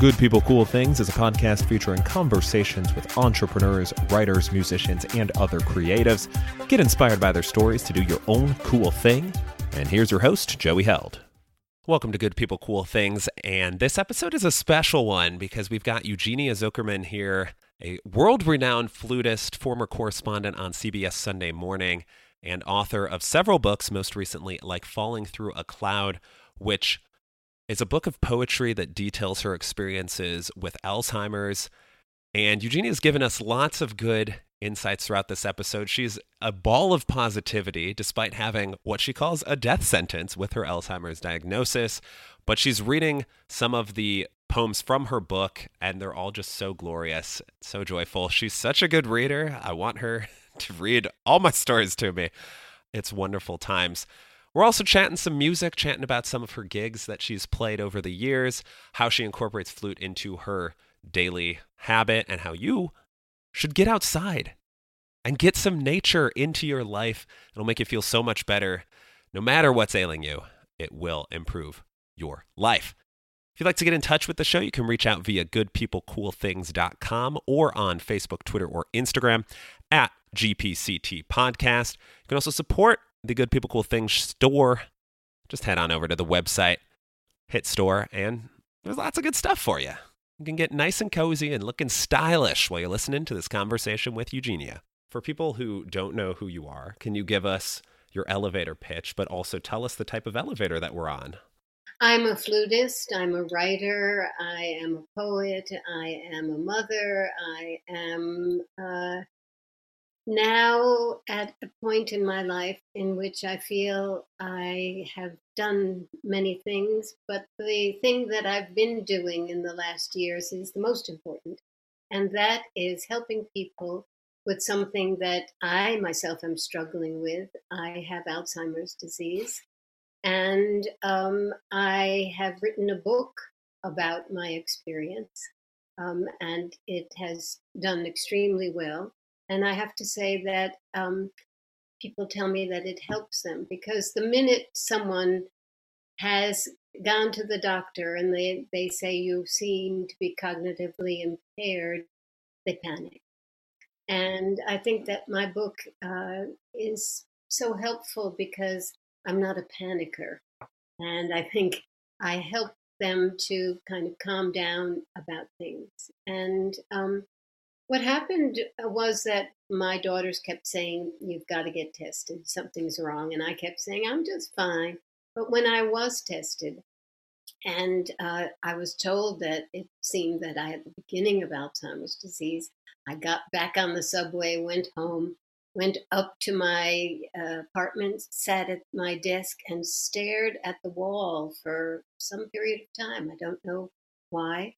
Good People Cool Things is a podcast featuring conversations with entrepreneurs, writers, musicians, and other creatives. Get inspired by their stories to do your own cool thing. And here's your host, Joey Held. Welcome to Good People Cool Things. And this episode is a special one because we've got Eugenia Zukerman here, a world renowned flutist, former correspondent on CBS Sunday Morning, and author of several books, most recently, like Falling Through a Cloud, which is a book of poetry that details her experiences with Alzheimer's. And Eugenia has given us lots of good insights throughout this episode. She's a ball of positivity despite having what she calls a death sentence with her Alzheimer's diagnosis. But she's reading some of the poems from her book, and they're all just so glorious, so joyful. She's such a good reader. I want her to read all my stories to me. It's wonderful times. We're also chatting some music, chatting about some of her gigs that she's played over the years, how she incorporates flute into her daily habit, and how you should get outside and get some nature into your life. It'll make you feel so much better. No matter what's ailing you, it will improve your life. If you'd like to get in touch with the show, you can reach out via goodpeoplecoolthings.com or on Facebook, Twitter, or Instagram at GPCT Podcast. You can also support the Good People Cool Things store. Just head on over to the website, hit store, and there's lots of good stuff for you. You can get nice and cozy and looking stylish while you're listening to this conversation with Eugenia. For people who don't know who you are, can you give us your elevator pitch, but also tell us the type of elevator that we're on? I'm a flutist, I'm a writer, I am a poet, I am a mother, I am now at a point in my life in which I feel I have done many things, but the thing that I've been doing in the last years is the most important, and that is helping people with something that I myself am struggling with. I have Alzheimer's disease, and um, I have written a book about my experience, um, and it has done extremely well. And I have to say that um, people tell me that it helps them because the minute someone has gone to the doctor and they, they say you seem to be cognitively impaired, they panic. And I think that my book uh, is so helpful because I'm not a panicker. And I think I help them to kind of calm down about things. And um, what happened uh, was that my daughters kept saying, You've got to get tested. Something's wrong. And I kept saying, I'm just fine. But when I was tested, and uh, I was told that it seemed that I had the beginning of Alzheimer's disease. I got back on the subway, went home, went up to my uh, apartment, sat at my desk, and stared at the wall for some period of time. I don't know why.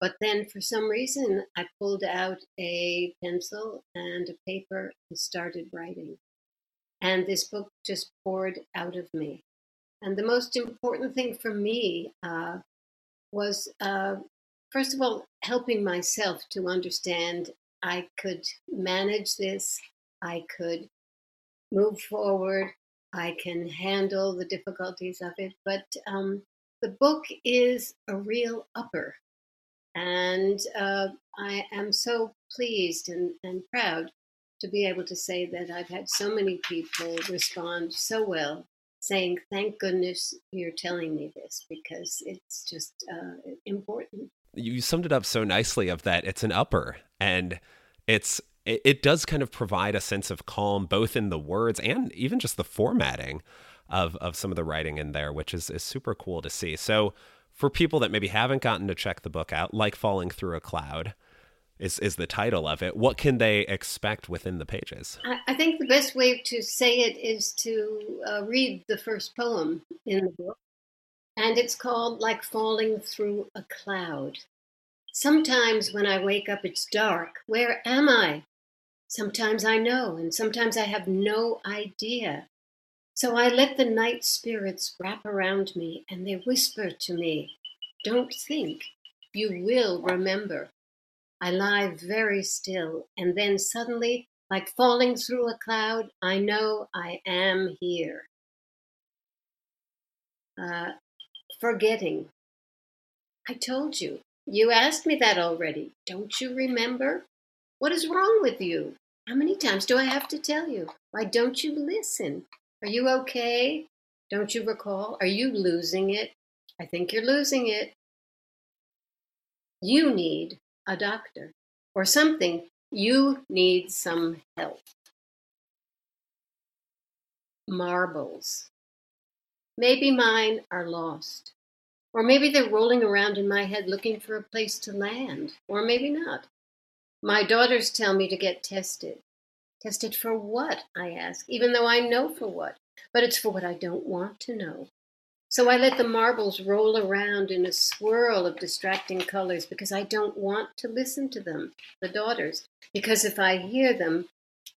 But then for some reason, I pulled out a pencil and a paper and started writing. And this book just poured out of me. And the most important thing for me uh, was, uh, first of all, helping myself to understand I could manage this, I could move forward, I can handle the difficulties of it. But um, the book is a real upper and uh, I am so pleased and, and proud to be able to say that I've had so many people respond so well, saying, Thank goodness you're telling me this because it's just uh, important. You summed it up so nicely of that it's an upper and it's it, it does kind of provide a sense of calm both in the words and even just the formatting of of some of the writing in there which is, is super cool to see so for people that maybe haven't gotten to check the book out, like Falling Through a Cloud is, is the title of it, what can they expect within the pages? I, I think the best way to say it is to uh, read the first poem in the book. And it's called Like Falling Through a Cloud. Sometimes when I wake up, it's dark. Where am I? Sometimes I know, and sometimes I have no idea. So I let the night spirits wrap around me and they whisper to me, Don't think, you will remember. I lie very still, and then suddenly, like falling through a cloud, I know I am here. Uh, forgetting. I told you, You asked me that already. Don't you remember? What is wrong with you? How many times do I have to tell you? Why don't you listen? Are you okay? Don't you recall? Are you losing it? I think you're losing it. You need a doctor or something. You need some help. Marbles. Maybe mine are lost. Or maybe they're rolling around in my head looking for a place to land. Or maybe not. My daughters tell me to get tested. Tested for what? I ask, even though I know for what. But it's for what I don't want to know. So I let the marbles roll around in a swirl of distracting colors because I don't want to listen to them, the daughters. Because if I hear them,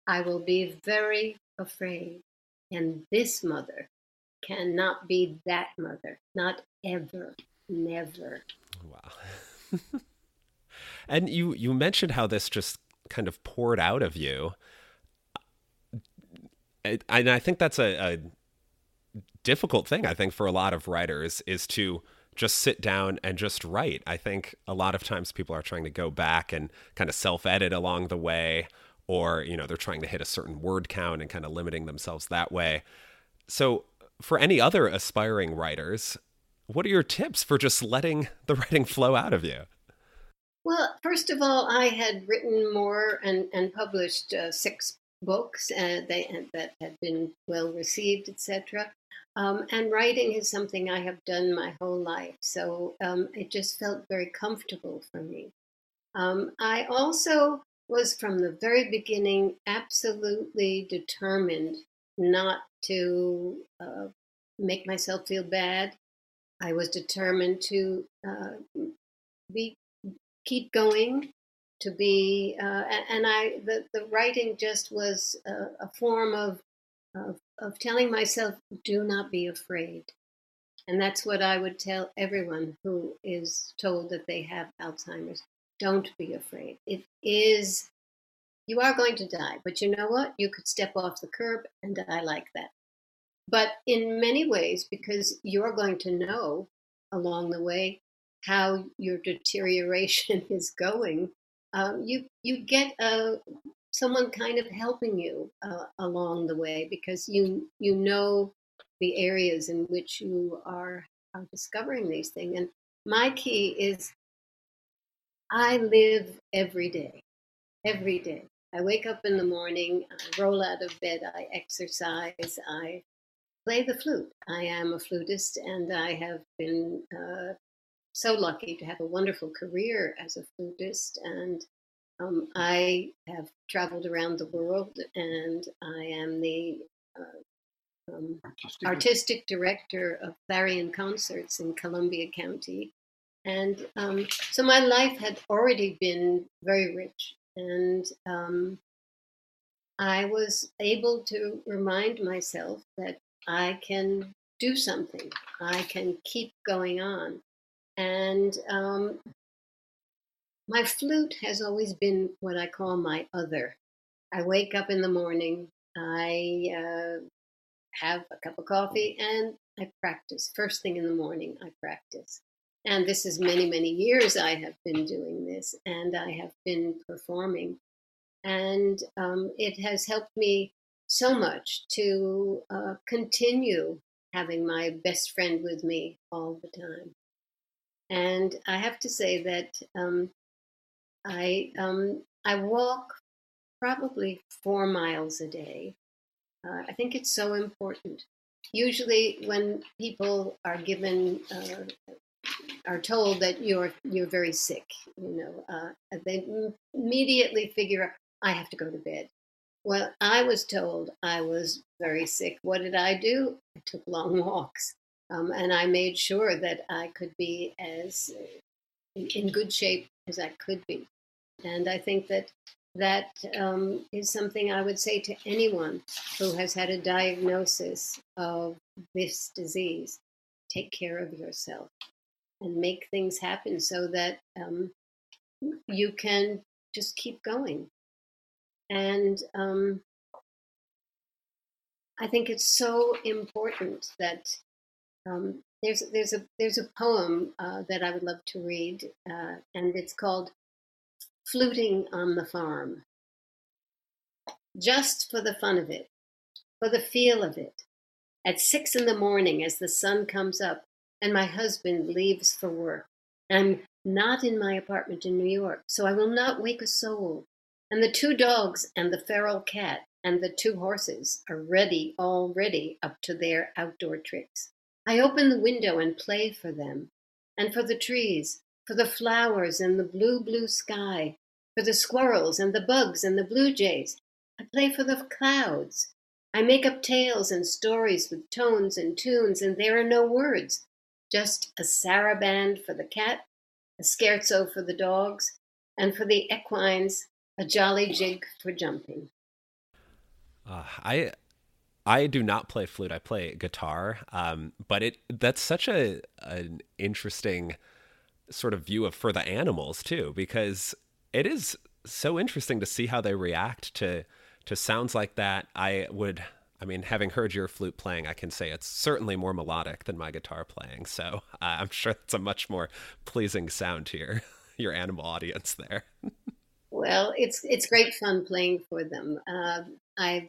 I will be very afraid. And this mother cannot be that mother. Not ever. Never. Wow. and you you mentioned how this just kind of poured out of you. And I think that's a, a difficult thing I think for a lot of writers is to just sit down and just write. I think a lot of times people are trying to go back and kind of self-edit along the way or you know they're trying to hit a certain word count and kind of limiting themselves that way. So for any other aspiring writers, what are your tips for just letting the writing flow out of you? Well, first of all, I had written more and, and published uh, six books uh, they, that had been well received, etc. Um, and writing is something I have done my whole life, so um, it just felt very comfortable for me. Um, I also was from the very beginning absolutely determined not to uh, make myself feel bad. I was determined to uh, be keep going, to be, uh, and I the, the writing just was a, a form of, of of telling myself, do not be afraid. And that's what I would tell everyone who is told that they have Alzheimer's. Don't be afraid. It is, you are going to die, but you know what? You could step off the curb and die like that. But in many ways, because you're going to know along the way how your deterioration is going, um, you you get a someone kind of helping you uh, along the way because you you know the areas in which you are, are discovering these things. And my key is I live every day, every day. I wake up in the morning, I roll out of bed, I exercise, I play the flute. I am a flutist, and I have been uh, so lucky to have a wonderful career as a flutist. And um, I have traveled around the world, and I am the uh, um, artistic. artistic. director of Clarion Concerts in Columbia County. And um, so my life had already been very rich, and um, I was able to remind myself that I can do something, I can keep going on. And um, my flute has always been what I call my other. I wake up in the morning, I uh, have a cup of coffee, and I practice. First thing in the morning, I practice. And this is many, many years I have been doing this, and I have been performing. And um, it has helped me so much to uh, continue having my best friend with me all the time. And I have to say that um, I um, I walk probably four miles a day. Uh, I think it's so important. Usually, when people are given uh, are told that you're you're very sick, you know, uh, they immediately figure out I have to go to bed. Well, I was told I was very sick. What did I do? I took long walks, um, and I made sure that I could be as in good shape as I could be. And I think that that um, is something I would say to anyone who has had a diagnosis of this disease. Take care of yourself and make things happen so that um, you can just keep going. And um, I think it's so important that um, there's there's a there's a poem uh, that I would love to read, uh, and it's called "Fluting on the Farm." Just for the fun of it, for the feel of it, at six in the morning as the sun comes up and my husband leaves for work. I'm not in my apartment in New York, so I will not wake a soul. And the two dogs and the feral cat and the two horses are ready already up to their outdoor tricks. I open the window and play for them, and for the trees, for the flowers and the blue, blue sky, for the squirrels and the bugs and the blue jays. I play for the clouds. I make up tales and stories with tones and tunes, and there are no words, just a saraband for the cat, a scherzo for the dogs, and for the equines, a jolly jig for jumping. Uh, I I do not play flute. I play guitar, um, but it that's such a an interesting sort of view of for the animals too, because it is so interesting to see how they react to to sounds like that. I would, I mean, having heard your flute playing, I can say it's certainly more melodic than my guitar playing. So uh, I'm sure it's a much more pleasing sound to your your animal audience there. well, it's it's great fun playing for them. Uh, I've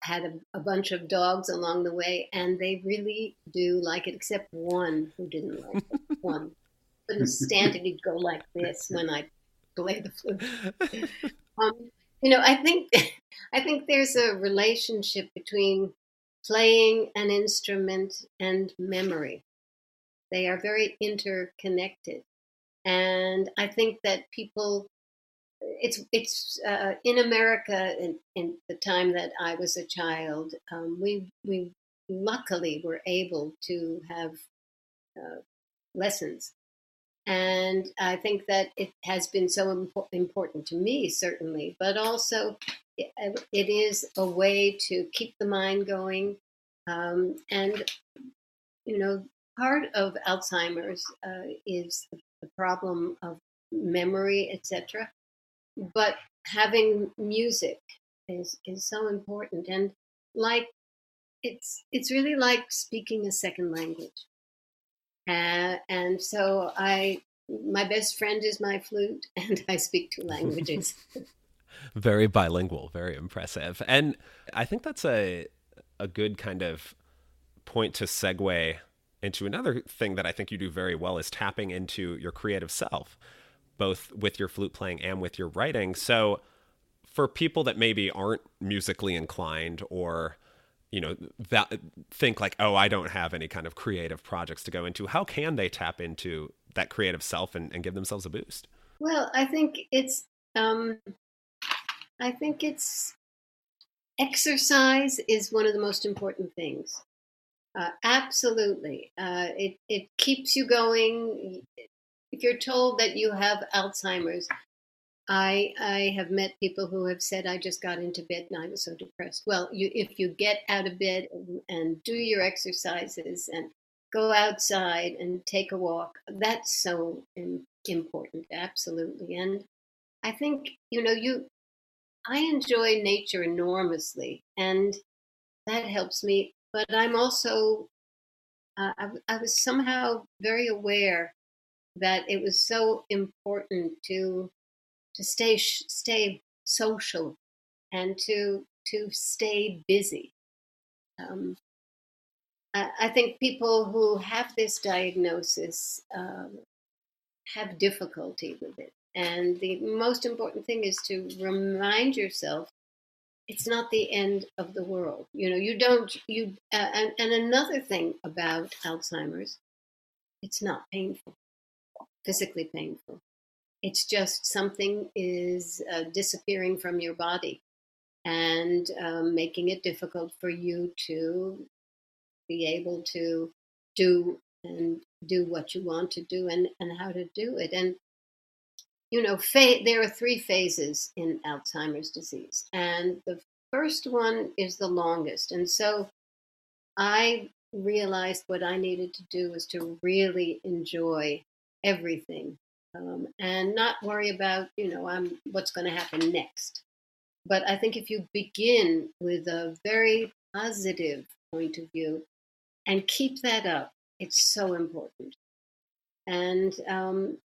had a, a, bunch of dogs along the way, and they really do like it, except one who didn't like it. One couldn't stand it. He'd go like this when I play the flute. Um, you know, I think I think there's a relationship between playing an instrument and memory. They are very interconnected, and I think that people it's it's uh, in America in, in, the time that I was a child. Um, we we luckily were able to have uh, lessons, and I think that it has been so impo- important to me certainly, but also it, it is a way to keep the mind going, um, and you know part of Alzheimer's uh, is the problem of memory, etc but having music is is so important. And like it's it's really like speaking a second language. Uh, and so i my best friend is my flute and i speak two languages. Very bilingual very impressive. And i think that's a a good kind of point to segue into another thing that i think you do very well is tapping into your creative self both with your flute playing and with your writing. So, for people that maybe aren't musically inclined or you know that think like oh i don't have any kind of creative projects to go into how can they tap into that creative self and, and give themselves a boost? Well i think it's um i think it's exercise is one of the most important things. Uh, absolutely. Uh, it, it keeps you going if you're told that you have Alzheimer's, I I have met people who have said I just got into bed and I was so depressed. Well, you if you get out of bed and, and do your exercises and go outside and take a walk, that's so important, absolutely. And I think you know you I enjoy nature enormously, and that helps me. But I'm also uh, I, I was somehow very aware that it was so important to to stay stay social and to to stay busy. Um, I, think people who have this diagnosis um, have difficulty with it, and the most important thing is to remind yourself it's not the end of the world. You know, you don't you. Uh, and, and another thing about Alzheimer's, it's not painful physically painful. It's just something is uh, disappearing from your body and um, making it difficult for you to be able to do and do what you want to do and, and how to do it. And, you know, fa- there are three phases in Alzheimer's disease. And the first one is the longest. And so I realized what I needed to do was to really enjoy everything um, and not worry about you know I'm what's going to happen next. But I think if you begin with a very positive point of view and keep that up It's so important. And um,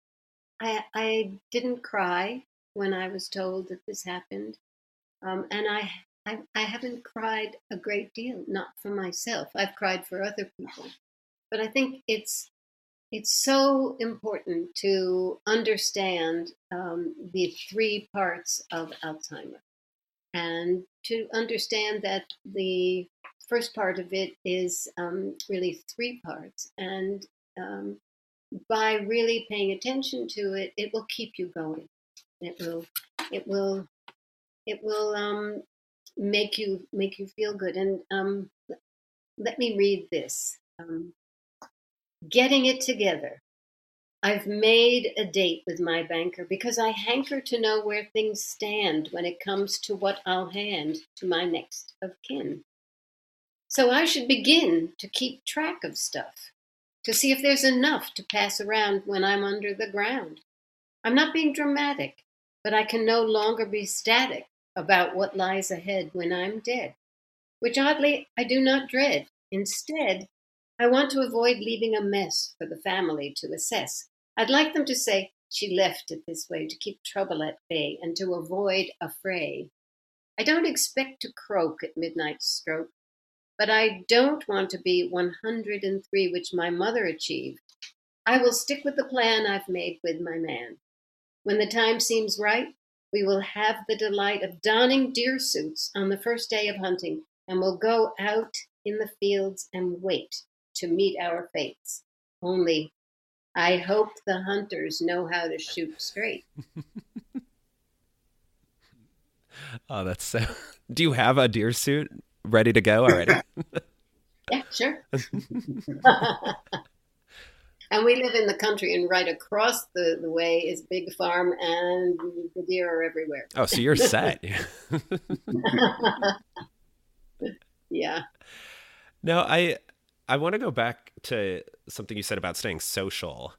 I, I didn't cry when I was told that this happened. Um, and I, I, I haven't cried a great deal, not for myself. I've cried for other people. But I think it's it's so important to understand um, the three parts of Alzheimer and to understand that the first part of it is um, really three parts. And um, by really paying attention to it, it will keep you going. It will, it will, it will um, make you make you feel good. And um, let me read this. Getting it together. I've made a date with my banker because I hanker to know where things stand when it comes to what I'll hand to my next of kin. So I should begin to keep track of stuff, to see if there's enough to pass around when I'm under the ground. I'm not being dramatic, but I can no longer be static about what lies ahead when I'm dead, which oddly I do not dread. Instead, I want to avoid leaving a mess for the family to assess. I'd like them to say, she left it this way to keep trouble at bay and to avoid a fray. I don't expect to croak at midnight stroke, but I don't want to be 103, which my mother achieved. I will stick with the plan I've made with my man. When the time seems right, we will have the delight of donning deer suits on the first day of hunting, and we'll go out in the fields and wait to meet our fates. Only I hope the hunters know how to shoot straight. oh, that's so. Do you have a deer suit ready to go already? yeah, sure. and we live in the country, and right across the, the way is big farm, and the deer are everywhere. Oh, so you're set. yeah. No, I I want to go back to something you said about staying social.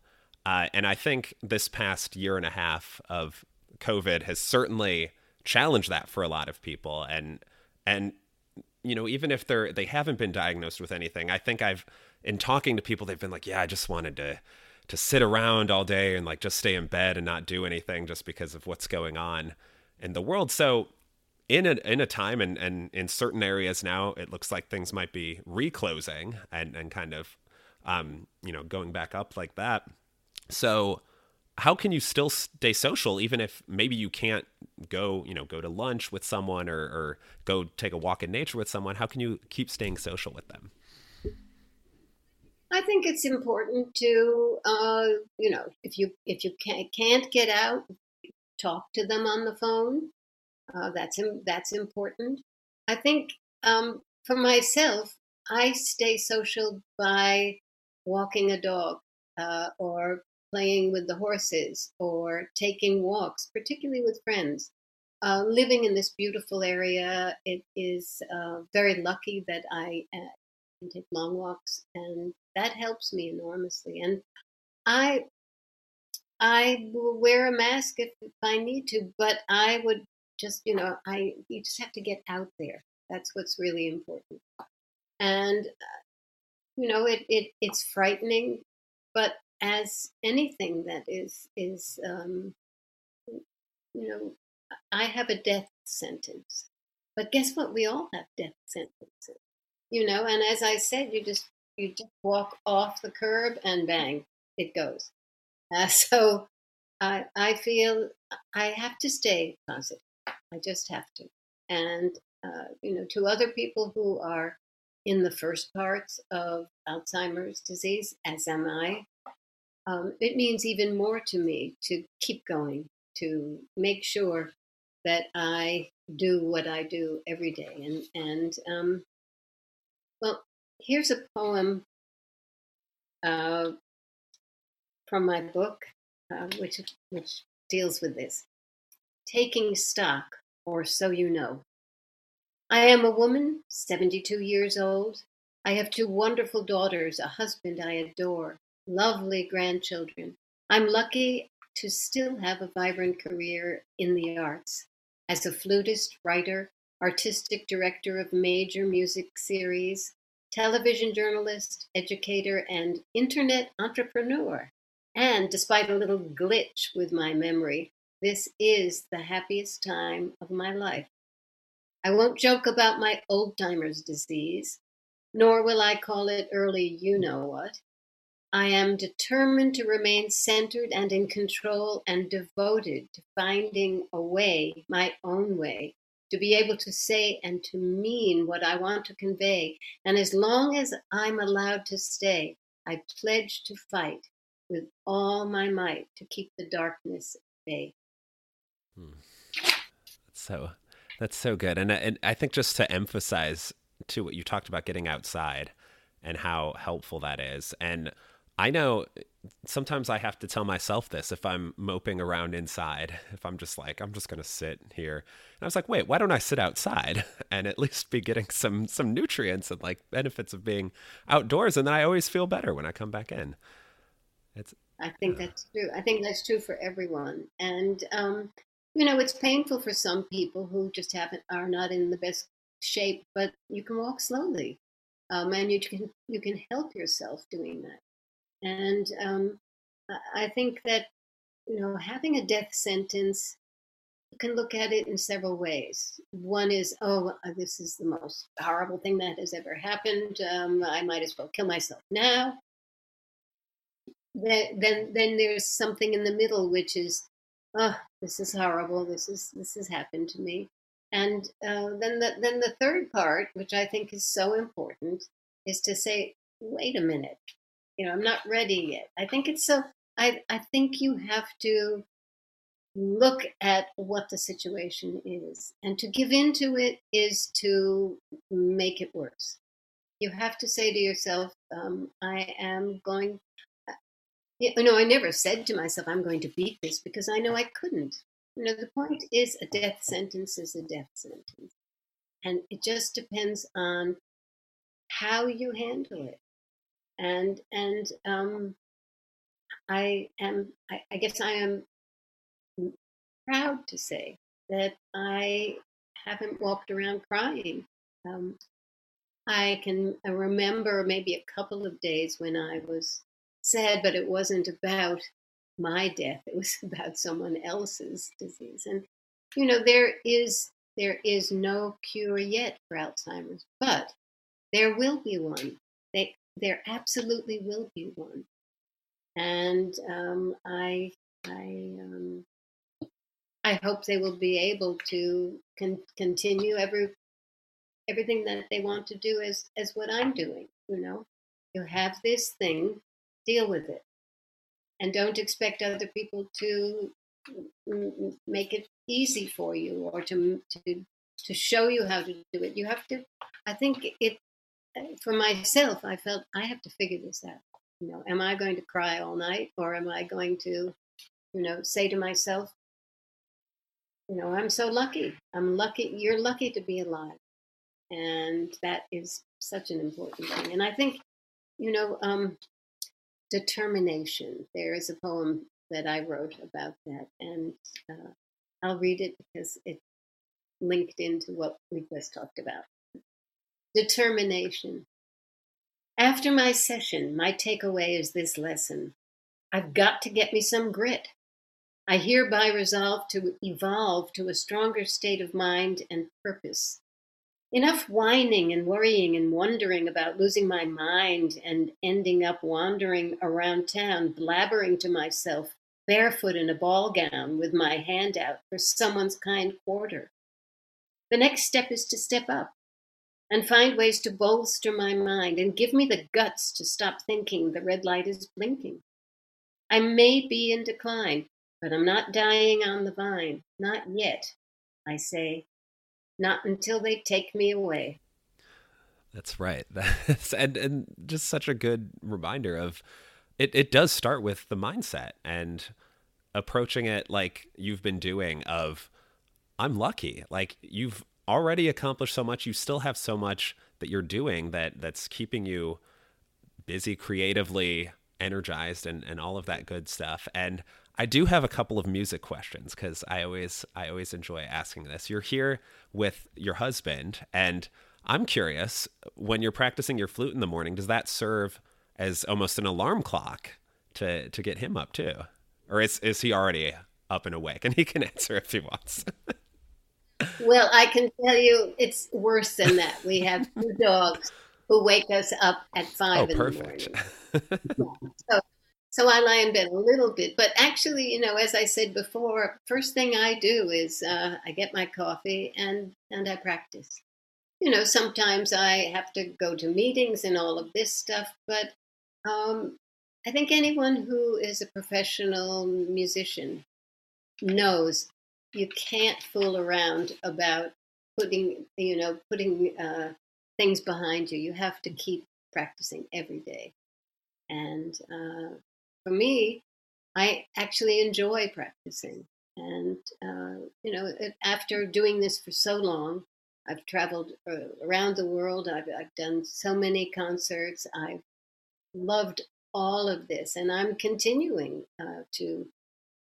Uh, and I think this past year and a half of COVID has certainly challenged that for a lot of people. And, and, you know, even if they're, they haven't been diagnosed with anything, I think I've, in talking to people, they've been like, yeah, I just wanted to, to sit around all day and like just stay in bed and not do anything just because of what's going on in the world. So in a in a time and and in certain areas now it looks like things might be reclosing and and kind of um you know going back up like that. So how can you still stay social even if maybe you can't go you know go to lunch with someone or, or go take a walk in nature with someone? How can you keep staying social with them? I think it's important to, uh, you know, if you if you can't, can't get out, talk to them on the phone. Uh, that's that's important. I think um, for myself, I stay social by walking a dog uh, or playing with the horses or taking walks, particularly with friends. Uh, living in this beautiful area, it is uh, very lucky that I uh, can take long walks, and that helps me enormously. And I I will wear a mask if, if I need to, but I would just you know i you just have to get out there. That's what's really important. And uh, you know it, it it's frightening but as anything that is is um, you know i have a death sentence. But guess what? We all have death sentences you know? And as i said you just you just walk off the curb and bang it goes. Uh, so i i feel i have to stay positive I just have to. And, uh, you know, to other people who are in the first parts of Alzheimer's disease, as am I, um, it means even more to me to keep going, to make sure that I do what I do every day. And, and um, well, here's a poem uh, from my book, uh, which, which deals with this. Taking stock or so you know. I am a woman, 72 years old. I have two wonderful daughters, a husband I adore, lovely grandchildren. I'm lucky to still have a vibrant career in the arts. As a flutist, writer, artistic director of major music series, television journalist, educator, and internet entrepreneur. And despite a little glitch with my memory, this is the happiest time of my life. I won't joke about my old timer's disease, nor will I call it early you know what. I am determined to remain centered and in control and devoted to finding a way, my own way, to be able to say and to mean what I want to convey. And as long as I'm allowed to stay, I pledge to fight with all my might to keep the darkness at bay. Hmm. So that's so good. And, and I think just to emphasize to what you talked about getting outside and how helpful that is. And I know sometimes I have to tell myself this if I'm moping around inside, if I'm just like, I'm just going to sit here. And I was like, wait, why don't I sit outside and at least be getting some, some nutrients and like benefits of being outdoors? And then I always feel better when I come back in. It's, I think that's true. I think that's true for everyone. And, um, you know, it's painful for some people who just haven't, are not in the best shape, but you can walk slowly. Um, and you can, you can help yourself doing that. And um, I think that, you know, having a death sentence, you can look at it in several ways. One is, oh, uh, this is the most horrible thing that has ever happened. Um, I might as well kill myself now. Then, then, then there's something in the middle, which is, oh, this is horrible. This is this has happened to me. And uh, then the then the third part, which I think is so important, is to say, wait a minute, you know, I'm not ready yet. I think it's so, I, I think you have to look at what the situation is. And to give into it is to make it worse. You have to say to yourself, um, I am going, you know, I never said to myself, I'm going to beat this because I know I couldn't. You know, the point is a death sentence is a death sentence. And it just depends on how you handle it and and um, I am I, I, guess I am proud to say that I haven't walked around crying. Um, I can remember maybe a couple of days when I was sad, but it wasn't about my death; it was about someone else's disease. And you know, there is there is no cure yet for Alzheimer's, but there will be one. They there absolutely will be one. And um, I, I, um, I hope they will be able to con- continue every everything that they want to do as as what I'm doing. You know, you have this thing, deal with it, and don't expect other people to make it easy for you or to to to show you how to do it. You have to. I think it for myself, I felt I have to figure this out. You know, am I going to cry all night, or am I going to, you know, say to myself, you know, I'm so lucky. I'm lucky. You're lucky to be alive, and that is such an important thing. And I think, you know, um, determination. There is a poem that I wrote about that, and uh, I'll read it because it linked into what we just talked about. Determination. After my session, my takeaway is this lesson I've got to get me some grit. I hereby resolve to evolve to a stronger state of mind and purpose. Enough whining and worrying and wondering about losing my mind and ending up wandering around town, blabbering to myself, barefoot in a ball gown with my hand out for someone's kind quarter. The next step is to step up, and find ways to bolster my mind and give me the guts to stop thinking the red light is blinking. I may be in decline, but I'm not dying on the vine. Not yet, I say. Not until they take me away. That's right. That's, and, and just such a good reminder of it, it does start with the mindset and approaching it like you've been doing of I'm lucky. Like you've already accomplished so much. You still have so much that you're doing that that's keeping you busy creatively, energized, and, and all of that good stuff. And I do have a couple of music questions because I always I always enjoy asking this. You're here with your husband, and I'm curious when you're practicing your flute in the morning, does that serve as almost an alarm clock to to get him up too, or is is he already up and awake and he can answer if he wants? well, I can tell you it's worse than that. We have two dogs who wake us up at oh, five oh, in perfect. the morning. yeah. So so I lie in bed a little bit, but actually, you know, as I said before, first thing I do is uh, I get my coffee and and I practice. You know, sometimes I have to go to meetings and all of this stuff, but um, I think anyone who is a professional musician knows you can't fool around about putting, you know, putting uh, things behind you. You have to keep practicing every day, and uh, for me, I actually enjoy practicing. And, uh, you know, after doing this for so long, I've traveled uh, around the world. I've, I've done so many concerts. I've loved all of this, and I'm continuing uh, to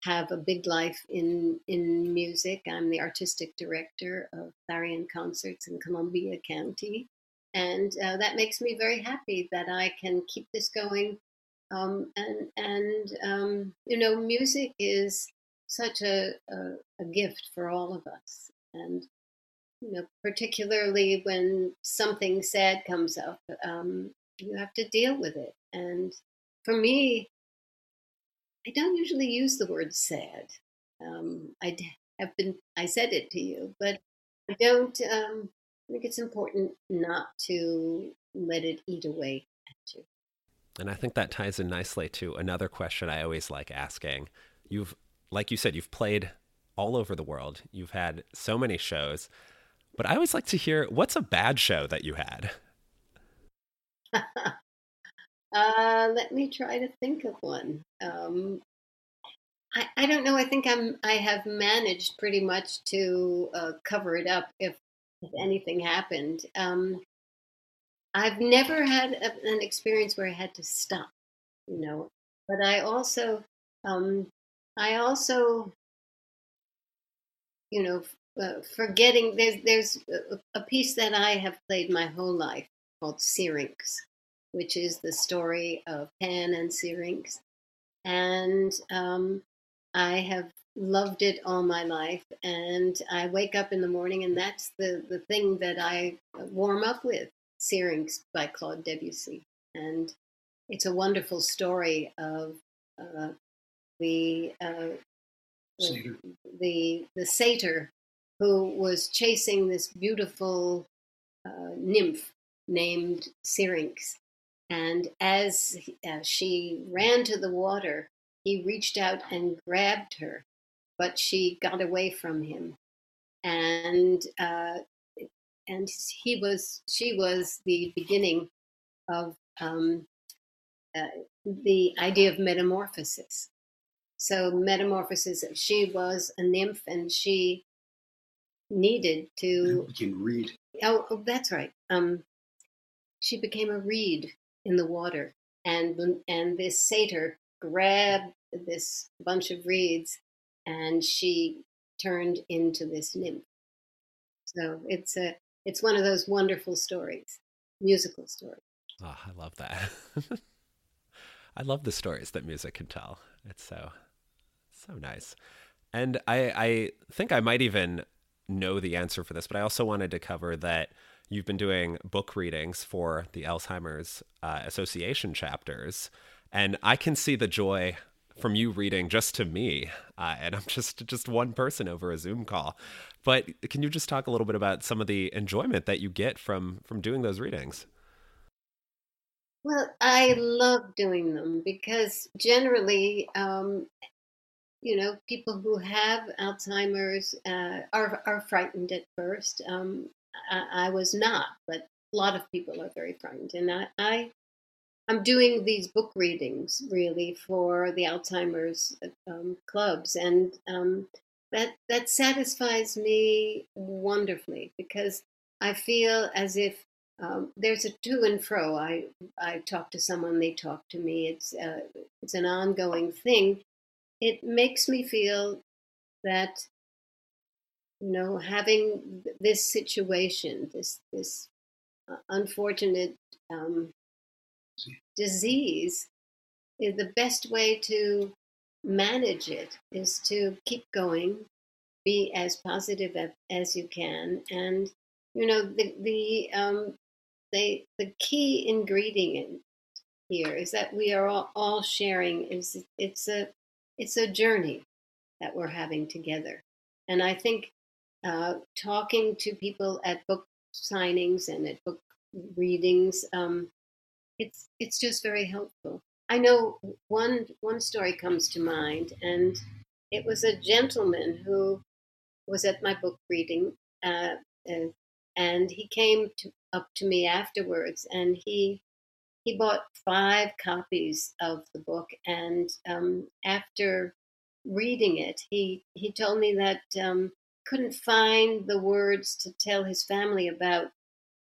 have a big life in in music. I'm the artistic director of Clarion Concerts in Columbia County, and uh, that makes me very happy that I can keep this going um, and and um, you know, music is such a, a, a gift for all of us, and you know, particularly when something sad comes up, um, you have to deal with it. And for me, I don't usually use the word sad. Um, I have been, I said it to you, but I don't. Um, I think it's important not to let it eat away. And I think that ties in nicely to another question I always like asking. You've, like you said, you've played all over the world, you've had so many shows, but I always like to hear what's a bad show that you had? uh, let me try to think of one. Um, I, I don't know. I think I'm. I have managed pretty much to uh, cover it up if if anything happened. Um, I've never had a, an experience where I had to stop, you know. But I also, um, I also, you know, uh, forgetting. There's there's a, a piece that I have played my whole life called Syrinx, which is the story of Pan and Syrinx, and um, I have loved it all my life and i wake up in the morning and that's the the thing that i warm up with Syrinx by Claude Debussy. And it's a wonderful story of uh, the, uh, the, the, the satyr who was chasing this beautiful uh, nymph named Syrinx. And as uh, she ran to the water, he reached out and grabbed her, but she got away from him. And uh, and he was she was the beginning of um, uh, the idea of metamorphosis. So metamorphosis. She was a nymph, and she needed to. became reed. Oh, oh, that's right. Um, she became a reed in the water, and and this satyr grabbed this bunch of reeds, and she turned into this nymph. So it's a it's one of those wonderful stories, musical stories. Oh, I love that. I love the stories that music can tell. It's so so nice. And I I think I might even know the answer for this, but I also wanted to cover that you've been doing book readings for the Alzheimer's uh, Association chapters, and I can see the joy from you reading just to me, uh, and I'm just just one person over a Zoom call. But can you just talk a little bit about some of the enjoyment that you get from from doing those readings? Well, I love doing them because generally, um, you know, people who have Alzheimer's uh, are are frightened at first. Um, I, I, was not, but a lot of people are very frightened, and I, I I'm doing these book readings really for the Alzheimer's um, clubs, and um, that that satisfies me wonderfully because I feel as if um, there's a to and fro. I I talk to someone, they talk to me. It's uh, it's an ongoing thing. It makes me feel that you know having this situation, this this uh, unfortunate um, disease, the best way to manage it is to keep going, be as positive as you can, and you know the the um, they the key ingredient here is that we are all, all sharing is it's a it's a journey that we're having together. And i think uh, talking to people at book signings and at book readings um, it's it's just very helpful. I know one one story comes to mind and it was a gentleman who was at my book reading uh, and he came to, up to me afterwards and he he bought five copies of the book and um, after reading it he he told me that um, couldn't find the words to tell his family about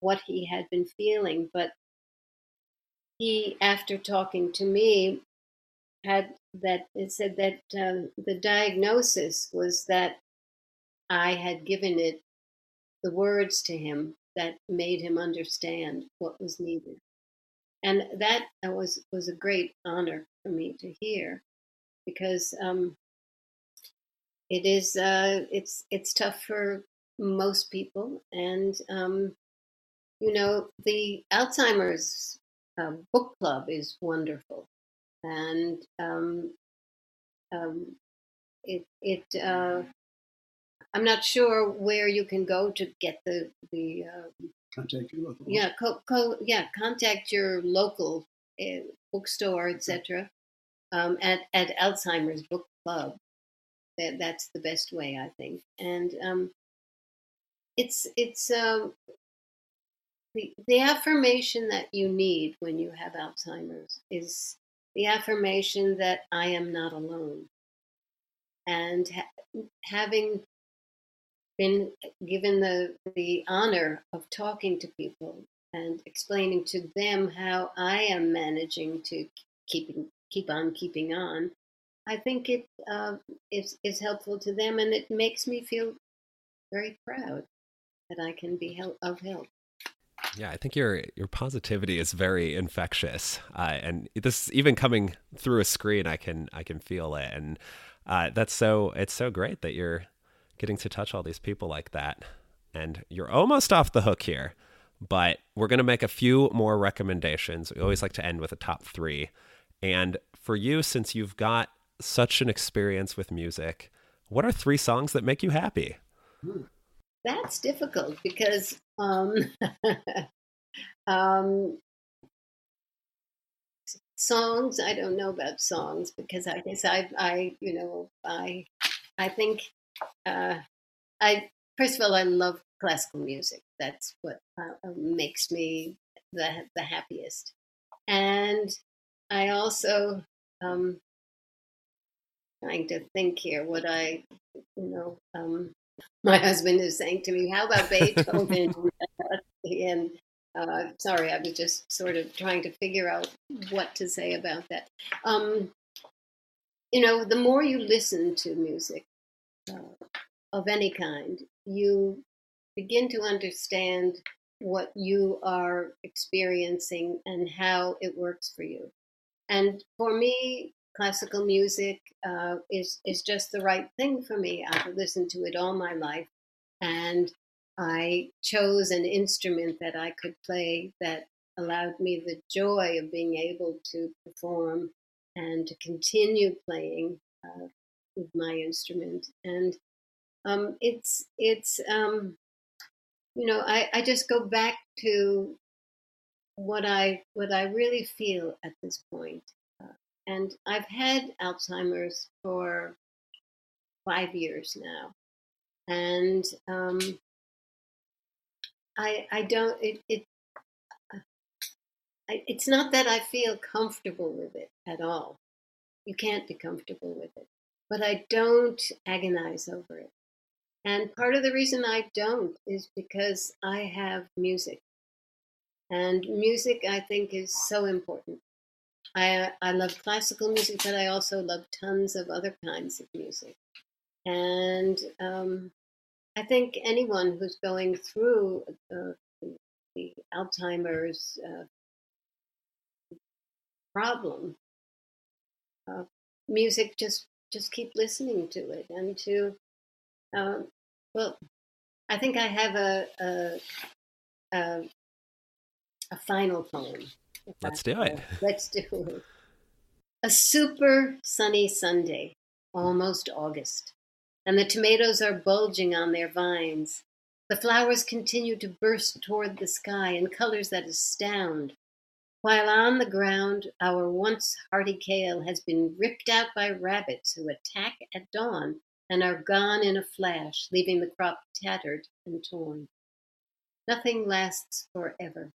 what he had been feeling but he after talking to me had that it said that uh, the diagnosis was that i had given it the words to him that made him understand what was needed. And that was was a great honor for me to hear, because um, it is uh, it's it's tough for most people, and um, you know the Alzheimer's uh, book club is wonderful, and um, um it it uh, I'm not sure where you can go to get the the uh, contact your local. Yeah, co- co- yeah, contact your local uh, bookstore, etc. Um, at at Alzheimer's Book Club. That that's the best way, I think. And um, it's it's um, the affirmation that you need when you have Alzheimer's is the affirmation that I am not alone. And ha- having been given the, the honor of talking to people and explaining to them how I am managing to keep, keep on keeping on, I think it uh, is, is helpful to them and it makes me feel very proud that I can be of help. Yeah, I think your your positivity is very infectious, uh, and this even coming through a screen, I can I can feel it, and uh, that's so it's so great that you're getting to touch all these people like that. And you're almost off the hook here, but we're to make a few more recommendations. We always like to end with a top three. And for you, since you've got such an experience with music, what are three songs that make you happy? That's difficult because um, um, songs. I don't know about songs because I guess I, I, you know, I, I think uh, I first of all, I love classical music. That's what uh, uh, makes me the the happiest. And I also um, trying to think here what I, you know, um, my husband is saying to me, "How about Beethoven?" and uh, sorry, I was just sort of trying to figure out what to say about that. Um, you know, the more you listen to music, uh, of any kind, you begin to understand what you are experiencing and how it works for you. And for me, classical music uh, is is just the right thing for me. I've listened to it all my life, and I chose an instrument that I could play that allowed me the joy of being able to perform and to continue playing uh, with my instrument. And um, it's it's um, you know I, I just go back to what I what I really feel at this point. And I've had Alzheimer's for five years now, and um, I I don't it, it it's not that I feel comfortable with it at all. You can't be comfortable with it, but I don't agonize over it. And part of the reason I don't is because I have music. And music, I think, is so important. I, I love classical music, but I also love tons of other kinds of music. And um, I think anyone who's going through a, the Alzheimer's uh, problem, uh, music just just keep listening to it and to um, well, I think I have a a, a, a final poem. Let's do it. Let's do it. A super sunny Sunday, almost August, and the tomatoes are bulging on their vines. The flowers continue to burst toward the sky in colors that astound, while on the ground our once hardy kale has been ripped out by rabbits who attack at dawn and are gone in a flash, leaving the crop tattered and torn. Nothing lasts forever.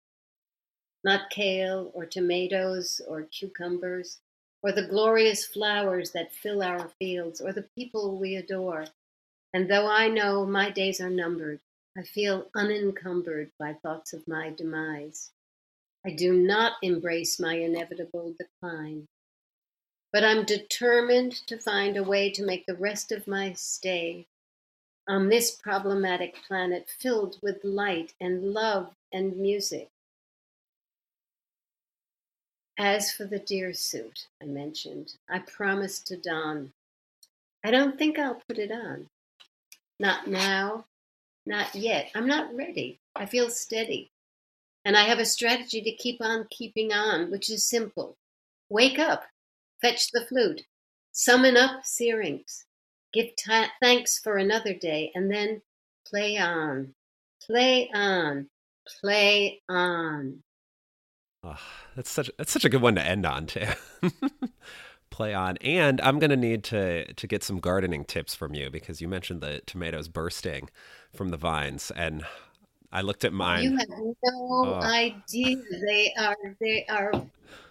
Not kale or tomatoes or cucumbers, or the glorious flowers that fill our fields, or the people we adore. And though I know my days are numbered, I feel unencumbered by thoughts of my demise. I do not embrace my inevitable decline, but I'm determined to find a way to make the rest of my stay on this problematic planet filled with light and love and music. As for the deer suit I mentioned, I promised to don. I don't think I'll put it on. Not now, not yet. I'm not ready. I feel steady. And I have a strategy to keep on keeping on, which is simple. Wake up, fetch the flute, summon up syrinx, give thanks for another day, and then play on, play on, play on. Oh, that's such that's such a good one to end on too. play on. And I'm gonna need to to get some gardening tips from you because you mentioned the tomatoes bursting from the vines, and I looked at mine. You have no oh. idea. They are they are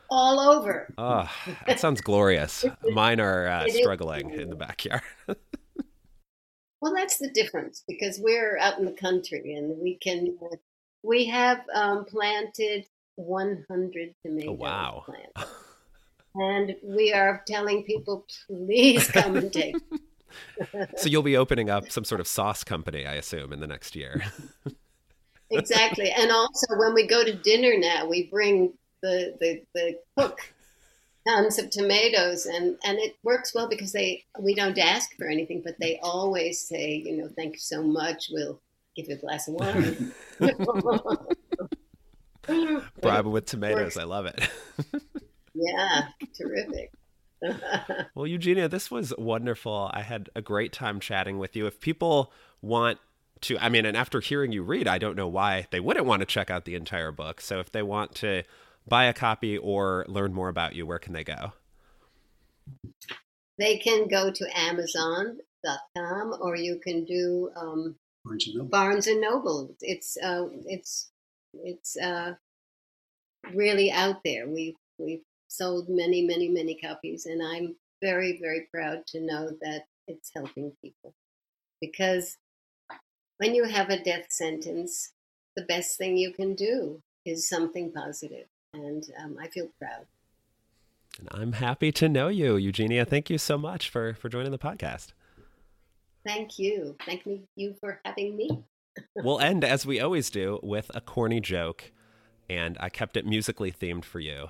all over. Oh, that sounds glorious. Mine are uh, struggling in the backyard. well, that's the difference because we're out in the country and we can. Uh, we have um, planted 100 tomato oh, wow. plants and we are telling people, please come and take. so you'll be opening up some sort of sauce company, I assume, in the next year. exactly, and also when we go to dinner now, we bring the the, the cook tons of tomatoes, and and it works well because they we don't ask for anything, but they always say, you know, thank you so much. We'll give you a glass of wine. Bribe with tomatoes. I love it. Yeah, terrific. well, Eugenia, this was wonderful. I had a great time chatting with you. If people want to, I mean, and after hearing you read, I don't know why they wouldn't want to check out the entire book. So if they want to buy a copy or learn more about you, where can they go? They can go to Amazon.com or you can do um, Barnes and Noble. Barnes and Noble. It's uh, it's it's uh, really out there. We've we've sold many, many, many copies, and I'm very, very proud to know that it's helping people. Because when you have a death sentence, the best thing you can do is something positive, and um, I feel proud. And I'm happy to know you, Eugenia. Thank you so much for for joining the podcast. Thank you. Thank you for having me. We'll end as we always do with a corny joke, and I kept it musically themed for you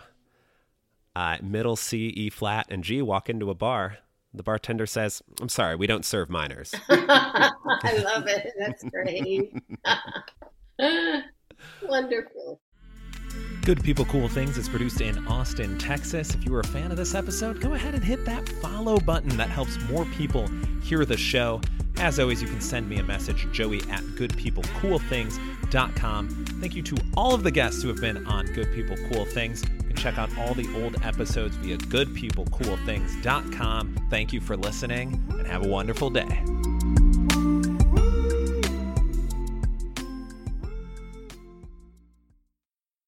uh, middle C, E flat, and G walk into a bar. The bartender says, I'm sorry, we don't serve minors. I love it. That's great. Wonderful. Good People Cool Things is produced in Austin, Texas. If you were a fan of this episode, go ahead and hit that follow button. That helps more people hear the show. As always, you can send me a message, joey at goodpeoplecoolthings.com. Thank you to all of the guests who have been on Good People Cool Things. You can check out all the old episodes via goodpeoplecoolthings.com. Thank you for listening and have a wonderful day.